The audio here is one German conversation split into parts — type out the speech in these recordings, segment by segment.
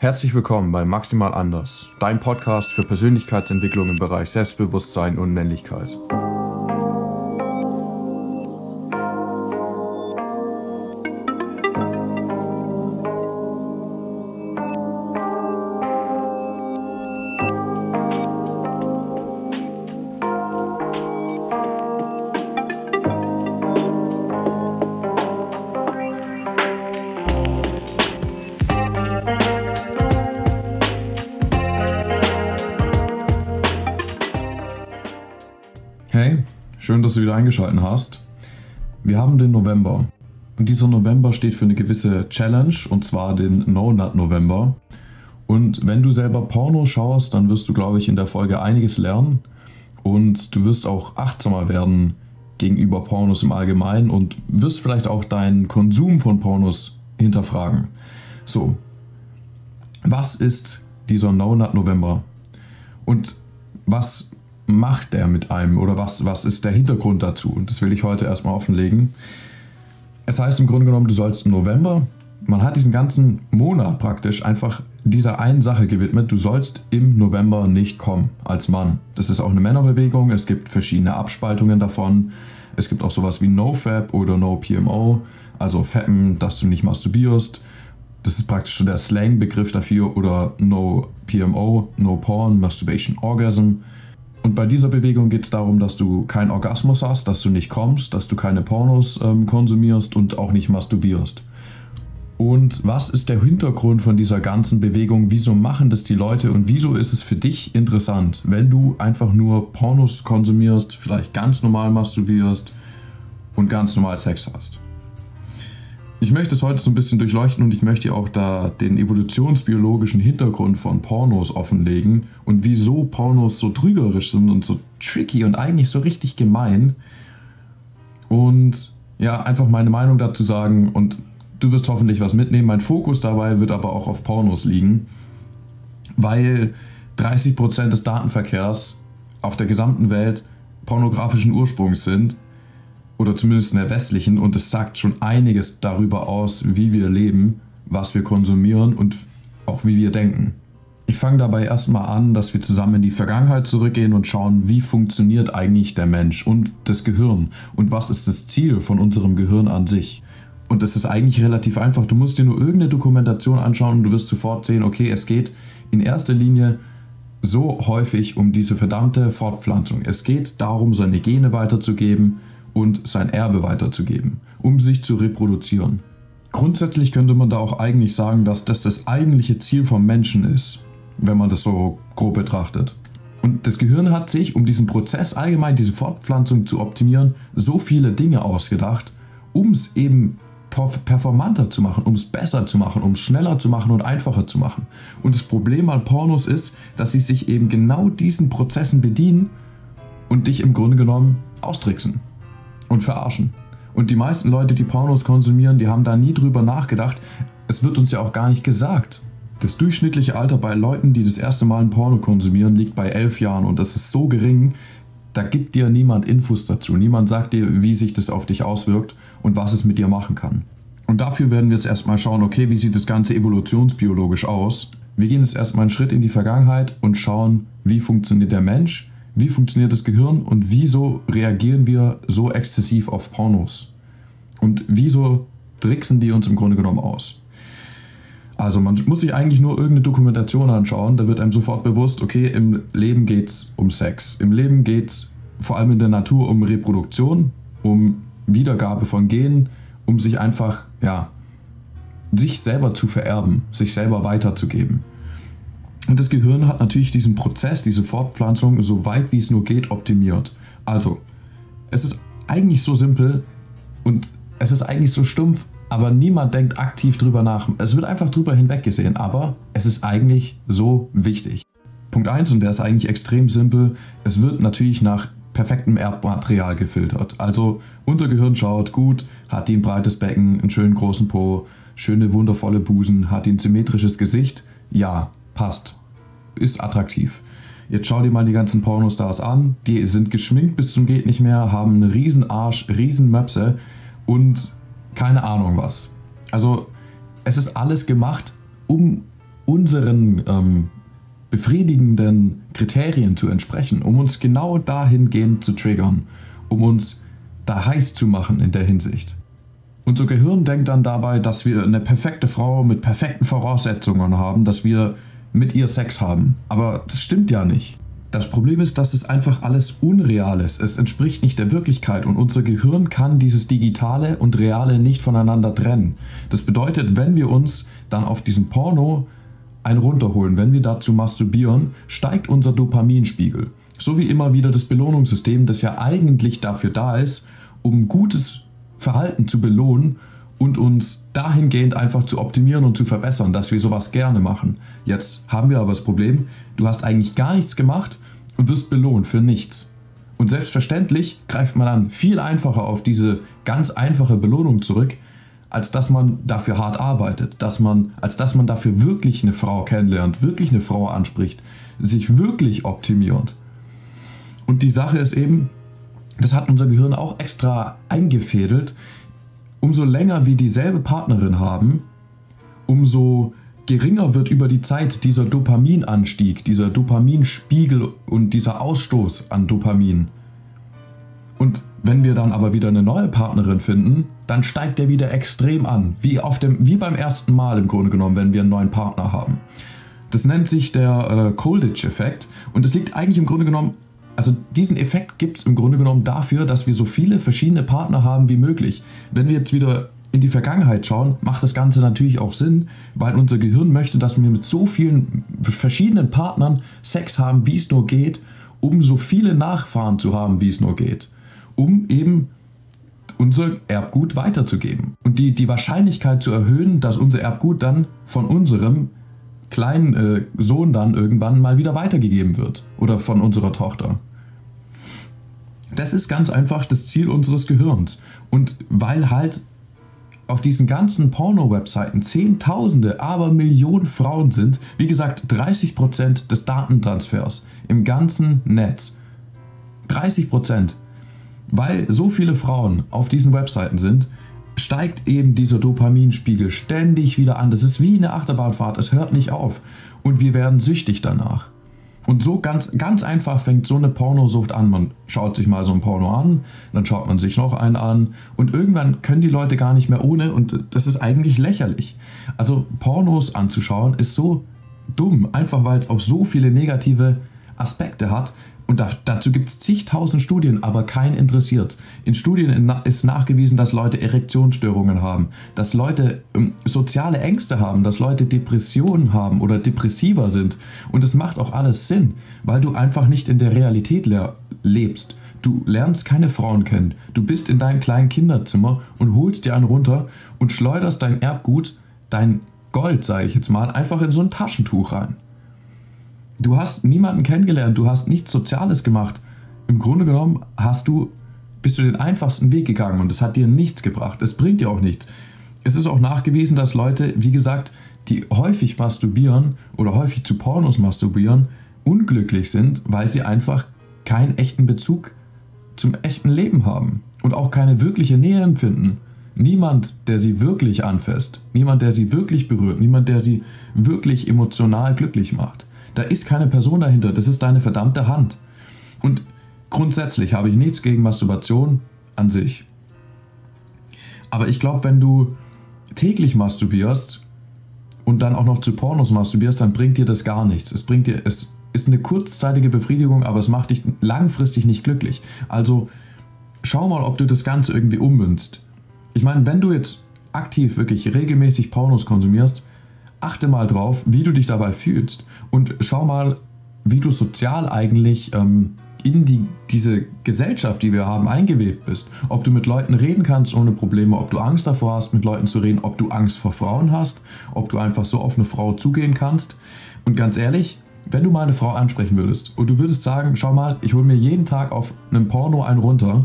Herzlich willkommen bei Maximal Anders, dein Podcast für Persönlichkeitsentwicklung im Bereich Selbstbewusstsein und Männlichkeit. Schön, dass du wieder eingeschaltet hast. Wir haben den November. Und dieser November steht für eine gewisse Challenge, und zwar den No Nut November. Und wenn du selber Porno schaust, dann wirst du, glaube ich, in der Folge einiges lernen. Und du wirst auch achtsamer werden gegenüber Pornos im Allgemeinen und wirst vielleicht auch deinen Konsum von Pornos hinterfragen. So, was ist dieser No Nut November? Und was macht der mit einem oder was, was ist der Hintergrund dazu? Und das will ich heute erstmal offenlegen. Es heißt im Grunde genommen, du sollst im November, man hat diesen ganzen Monat praktisch einfach dieser einen Sache gewidmet, du sollst im November nicht kommen als Mann. Das ist auch eine Männerbewegung, es gibt verschiedene Abspaltungen davon. Es gibt auch sowas wie NoFap oder No-PMO, also Fappen, dass du nicht masturbierst. Das ist praktisch so der Slang-Begriff dafür oder No-PMO, No-Porn, Masturbation Orgasm. Und bei dieser Bewegung geht es darum, dass du keinen Orgasmus hast, dass du nicht kommst, dass du keine Pornos ähm, konsumierst und auch nicht masturbierst. Und was ist der Hintergrund von dieser ganzen Bewegung? Wieso machen das die Leute und wieso ist es für dich interessant, wenn du einfach nur Pornos konsumierst, vielleicht ganz normal masturbierst und ganz normal Sex hast? Ich möchte es heute so ein bisschen durchleuchten und ich möchte auch da den evolutionsbiologischen Hintergrund von Pornos offenlegen und wieso Pornos so trügerisch sind und so tricky und eigentlich so richtig gemein. Und ja, einfach meine Meinung dazu sagen und du wirst hoffentlich was mitnehmen. Mein Fokus dabei wird aber auch auf Pornos liegen, weil 30% des Datenverkehrs auf der gesamten Welt pornografischen Ursprungs sind oder zumindest in der westlichen, und es sagt schon einiges darüber aus, wie wir leben, was wir konsumieren und auch wie wir denken. Ich fange dabei erstmal an, dass wir zusammen in die Vergangenheit zurückgehen und schauen, wie funktioniert eigentlich der Mensch und das Gehirn und was ist das Ziel von unserem Gehirn an sich. Und das ist eigentlich relativ einfach. Du musst dir nur irgendeine Dokumentation anschauen und du wirst sofort sehen, okay, es geht in erster Linie so häufig um diese verdammte Fortpflanzung. Es geht darum, seine Gene weiterzugeben und sein Erbe weiterzugeben, um sich zu reproduzieren. Grundsätzlich könnte man da auch eigentlich sagen, dass das das eigentliche Ziel vom Menschen ist, wenn man das so grob betrachtet. Und das Gehirn hat sich, um diesen Prozess allgemein, diese Fortpflanzung zu optimieren, so viele Dinge ausgedacht, um es eben performanter zu machen, um es besser zu machen, um es schneller zu machen und einfacher zu machen. Und das Problem an Pornos ist, dass sie sich eben genau diesen Prozessen bedienen und dich im Grunde genommen austricksen und verarschen. Und die meisten Leute, die Pornos konsumieren, die haben da nie drüber nachgedacht. Es wird uns ja auch gar nicht gesagt. Das durchschnittliche Alter bei Leuten, die das erste Mal ein Porno konsumieren, liegt bei elf Jahren und das ist so gering, da gibt dir niemand Infos dazu. Niemand sagt dir, wie sich das auf dich auswirkt und was es mit dir machen kann. Und dafür werden wir jetzt erstmal schauen, okay, wie sieht das Ganze evolutionsbiologisch aus? Wir gehen jetzt erstmal einen Schritt in die Vergangenheit und schauen, wie funktioniert der Mensch wie funktioniert das Gehirn und wieso reagieren wir so exzessiv auf Pornos? Und wieso tricksen die uns im Grunde genommen aus? Also man muss sich eigentlich nur irgendeine Dokumentation anschauen, da wird einem sofort bewusst, okay, im Leben geht es um Sex. Im Leben geht es vor allem in der Natur um Reproduktion, um Wiedergabe von Genen, um sich einfach, ja, sich selber zu vererben, sich selber weiterzugeben. Und das Gehirn hat natürlich diesen Prozess, diese Fortpflanzung, so weit wie es nur geht, optimiert. Also, es ist eigentlich so simpel und es ist eigentlich so stumpf, aber niemand denkt aktiv drüber nach. Es wird einfach drüber hinweggesehen, aber es ist eigentlich so wichtig. Punkt 1, und der ist eigentlich extrem simpel, es wird natürlich nach perfektem Erbmaterial gefiltert. Also unser Gehirn schaut gut, hat die ein breites Becken, einen schönen großen Po, schöne wundervolle Busen, hat die ein symmetrisches Gesicht. Ja, passt. Ist attraktiv. Jetzt schau dir mal die ganzen Pornostars an. Die sind geschminkt bis zum geht nicht mehr, haben einen riesen Arsch, riesen Möpse und keine Ahnung was. Also es ist alles gemacht, um unseren ähm, befriedigenden Kriterien zu entsprechen, um uns genau dahingehend zu triggern, um uns da heiß zu machen in der Hinsicht. Unser Gehirn denkt dann dabei, dass wir eine perfekte Frau mit perfekten Voraussetzungen haben, dass wir mit ihr Sex haben. Aber das stimmt ja nicht. Das Problem ist, dass es einfach alles unreal ist. Es entspricht nicht der Wirklichkeit und unser Gehirn kann dieses Digitale und Reale nicht voneinander trennen. Das bedeutet, wenn wir uns dann auf diesen Porno einen runterholen, wenn wir dazu masturbieren, steigt unser Dopaminspiegel. So wie immer wieder das Belohnungssystem, das ja eigentlich dafür da ist, um gutes Verhalten zu belohnen und uns dahingehend einfach zu optimieren und zu verbessern, dass wir sowas gerne machen. Jetzt haben wir aber das Problem, du hast eigentlich gar nichts gemacht und wirst belohnt für nichts. Und selbstverständlich greift man dann viel einfacher auf diese ganz einfache Belohnung zurück, als dass man dafür hart arbeitet, dass man, als dass man dafür wirklich eine Frau kennenlernt, wirklich eine Frau anspricht, sich wirklich optimiert. Und die Sache ist eben, das hat unser Gehirn auch extra eingefädelt, umso länger wir dieselbe Partnerin haben, umso geringer wird über die Zeit dieser Dopaminanstieg, dieser Dopaminspiegel und dieser Ausstoß an Dopamin. Und wenn wir dann aber wieder eine neue Partnerin finden, dann steigt der wieder extrem an, wie, auf dem, wie beim ersten Mal im Grunde genommen, wenn wir einen neuen Partner haben. Das nennt sich der äh, Colditch-Effekt und es liegt eigentlich im Grunde genommen also diesen Effekt gibt es im Grunde genommen dafür, dass wir so viele verschiedene Partner haben wie möglich. Wenn wir jetzt wieder in die Vergangenheit schauen, macht das Ganze natürlich auch Sinn, weil unser Gehirn möchte, dass wir mit so vielen verschiedenen Partnern Sex haben, wie es nur geht, um so viele Nachfahren zu haben, wie es nur geht. Um eben unser Erbgut weiterzugeben. Und die, die Wahrscheinlichkeit zu erhöhen, dass unser Erbgut dann von unserem kleinen äh, Sohn dann irgendwann mal wieder weitergegeben wird. Oder von unserer Tochter. Das ist ganz einfach das Ziel unseres Gehirns. Und weil halt auf diesen ganzen Porno-Webseiten Zehntausende, aber Millionen Frauen sind, wie gesagt, 30% des Datentransfers im ganzen Netz. 30%. Weil so viele Frauen auf diesen Webseiten sind, steigt eben dieser Dopaminspiegel ständig wieder an. Das ist wie eine Achterbahnfahrt, es hört nicht auf. Und wir werden süchtig danach. Und so ganz, ganz einfach fängt so eine Pornosucht an. Man schaut sich mal so ein Porno an, dann schaut man sich noch einen an und irgendwann können die Leute gar nicht mehr ohne und das ist eigentlich lächerlich. Also Pornos anzuschauen ist so dumm, einfach weil es auch so viele negative Aspekte hat, und da, dazu gibt es zigtausend Studien, aber kein interessiert. In Studien ist nachgewiesen, dass Leute Erektionsstörungen haben, dass Leute ähm, soziale Ängste haben, dass Leute Depressionen haben oder depressiver sind. Und es macht auch alles Sinn, weil du einfach nicht in der Realität lebst. Du lernst keine Frauen kennen. Du bist in deinem kleinen Kinderzimmer und holst dir einen runter und schleuderst dein Erbgut, dein Gold, sage ich jetzt mal, einfach in so ein Taschentuch rein. Du hast niemanden kennengelernt, du hast nichts Soziales gemacht. Im Grunde genommen hast du, bist du den einfachsten Weg gegangen und es hat dir nichts gebracht. Es bringt dir auch nichts. Es ist auch nachgewiesen, dass Leute, wie gesagt, die häufig masturbieren oder häufig zu Pornos masturbieren, unglücklich sind, weil sie einfach keinen echten Bezug zum echten Leben haben und auch keine wirkliche Nähe empfinden. Niemand, der sie wirklich anfasst, niemand, der sie wirklich berührt, niemand, der sie wirklich emotional glücklich macht. Da ist keine Person dahinter, das ist deine verdammte Hand. Und grundsätzlich habe ich nichts gegen Masturbation an sich. Aber ich glaube, wenn du täglich masturbierst und dann auch noch zu Pornos masturbierst, dann bringt dir das gar nichts. Es bringt dir, es ist eine kurzzeitige Befriedigung, aber es macht dich langfristig nicht glücklich. Also schau mal, ob du das Ganze irgendwie ummünzt. Ich meine, wenn du jetzt aktiv wirklich regelmäßig Pornos konsumierst, achte mal drauf, wie du dich dabei fühlst und schau mal, wie du sozial eigentlich ähm, in die, diese Gesellschaft, die wir haben, eingewebt bist. Ob du mit Leuten reden kannst ohne Probleme, ob du Angst davor hast, mit Leuten zu reden, ob du Angst vor Frauen hast, ob du einfach so auf eine Frau zugehen kannst. Und ganz ehrlich, wenn du mal eine Frau ansprechen würdest und du würdest sagen, schau mal, ich hole mir jeden Tag auf einem Porno einen runter,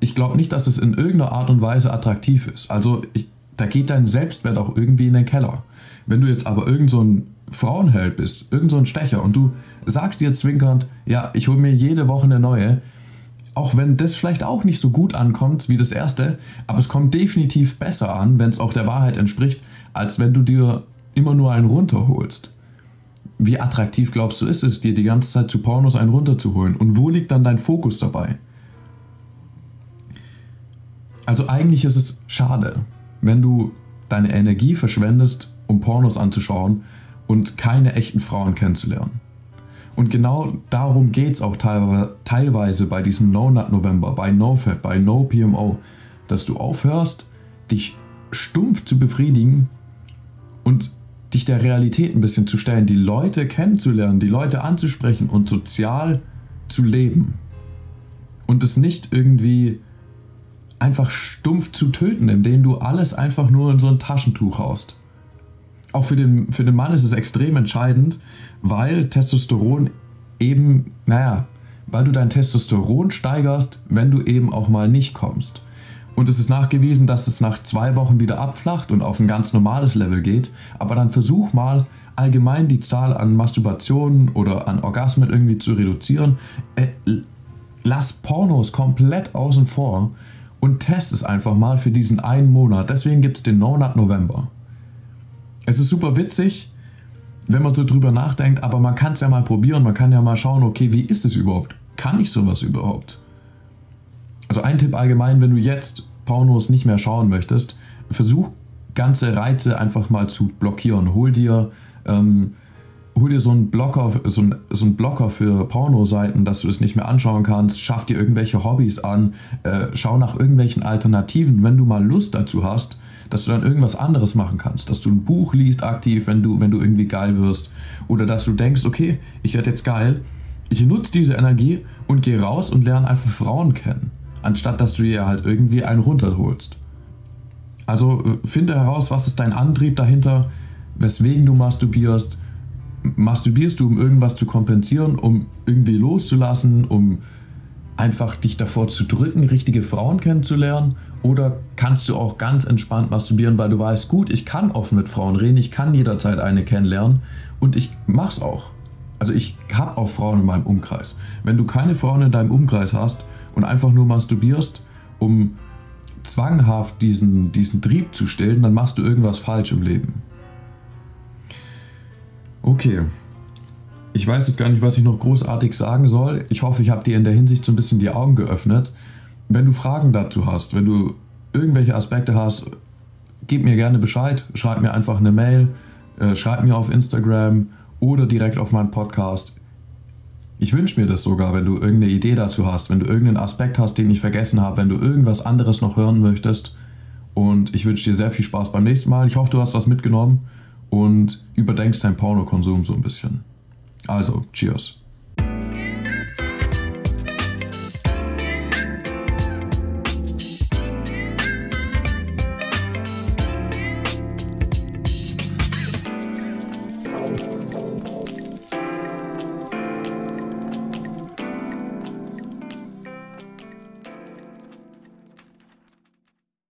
ich glaube nicht, dass es in irgendeiner Art und Weise attraktiv ist. Also ich, da geht dein Selbstwert auch irgendwie in den Keller. Wenn du jetzt aber irgend so ein Frauenheld bist, irgend so ein Stecher und du sagst dir zwinkernd, ja, ich hole mir jede Woche eine neue, auch wenn das vielleicht auch nicht so gut ankommt wie das erste, aber es kommt definitiv besser an, wenn es auch der Wahrheit entspricht, als wenn du dir immer nur einen runterholst. Wie attraktiv glaubst du ist es, dir die ganze Zeit zu Pornos einen runterzuholen? Und wo liegt dann dein Fokus dabei? Also eigentlich ist es schade, wenn du deine Energie verschwendest, um Pornos anzuschauen und keine echten Frauen kennenzulernen. Und genau darum geht es auch teilweise bei diesem No Nut November, bei NoFap, bei No PMO, dass du aufhörst, dich stumpf zu befriedigen und dich der Realität ein bisschen zu stellen, die Leute kennenzulernen, die Leute anzusprechen und sozial zu leben. Und es nicht irgendwie einfach stumpf zu töten, indem du alles einfach nur in so ein Taschentuch haust auch für den, für den Mann ist es extrem entscheidend, weil Testosteron eben, naja, weil du dein Testosteron steigerst, wenn du eben auch mal nicht kommst. Und es ist nachgewiesen, dass es nach zwei Wochen wieder abflacht und auf ein ganz normales Level geht. Aber dann versuch mal allgemein die Zahl an Masturbationen oder an Orgasmen irgendwie zu reduzieren. Äh, lass Pornos komplett außen vor und test es einfach mal für diesen einen Monat. Deswegen gibt es den No Nut November. Es ist super witzig, wenn man so drüber nachdenkt, aber man kann es ja mal probieren, man kann ja mal schauen, okay, wie ist es überhaupt? Kann ich sowas überhaupt? Also ein Tipp allgemein, wenn du jetzt Pornos nicht mehr schauen möchtest, versuch ganze Reize einfach mal zu blockieren. Hol dir, ähm, hol dir so einen Blocker, so einen, so einen Blocker für Pornoseiten, dass du das nicht mehr anschauen kannst. Schaff dir irgendwelche Hobbys an. Äh, schau nach irgendwelchen Alternativen, wenn du mal Lust dazu hast dass du dann irgendwas anderes machen kannst, dass du ein Buch liest aktiv, wenn du, wenn du irgendwie geil wirst oder dass du denkst, okay, ich werde jetzt geil, ich nutze diese Energie und gehe raus und lerne einfach Frauen kennen, anstatt dass du dir halt irgendwie einen runterholst. Also äh, finde heraus, was ist dein Antrieb dahinter, weswegen du masturbierst. Masturbierst du, um irgendwas zu kompensieren, um irgendwie loszulassen, um einfach dich davor zu drücken, richtige Frauen kennenzulernen? Oder kannst du auch ganz entspannt masturbieren, weil du weißt, gut, ich kann offen mit Frauen reden, ich kann jederzeit eine kennenlernen und ich mach's auch. Also ich habe auch Frauen in meinem Umkreis. Wenn du keine Frauen in deinem Umkreis hast und einfach nur masturbierst, um zwanghaft diesen, diesen Trieb zu stillen, dann machst du irgendwas falsch im Leben. Okay, ich weiß jetzt gar nicht, was ich noch großartig sagen soll. Ich hoffe, ich habe dir in der Hinsicht so ein bisschen die Augen geöffnet. Wenn du Fragen dazu hast, wenn du irgendwelche Aspekte hast, gib mir gerne Bescheid. Schreib mir einfach eine Mail, äh, schreib mir auf Instagram oder direkt auf meinen Podcast. Ich wünsche mir das sogar, wenn du irgendeine Idee dazu hast, wenn du irgendeinen Aspekt hast, den ich vergessen habe, wenn du irgendwas anderes noch hören möchtest. Und ich wünsche dir sehr viel Spaß beim nächsten Mal. Ich hoffe, du hast was mitgenommen und überdenkst deinen Pornokonsum so ein bisschen. Also, cheers.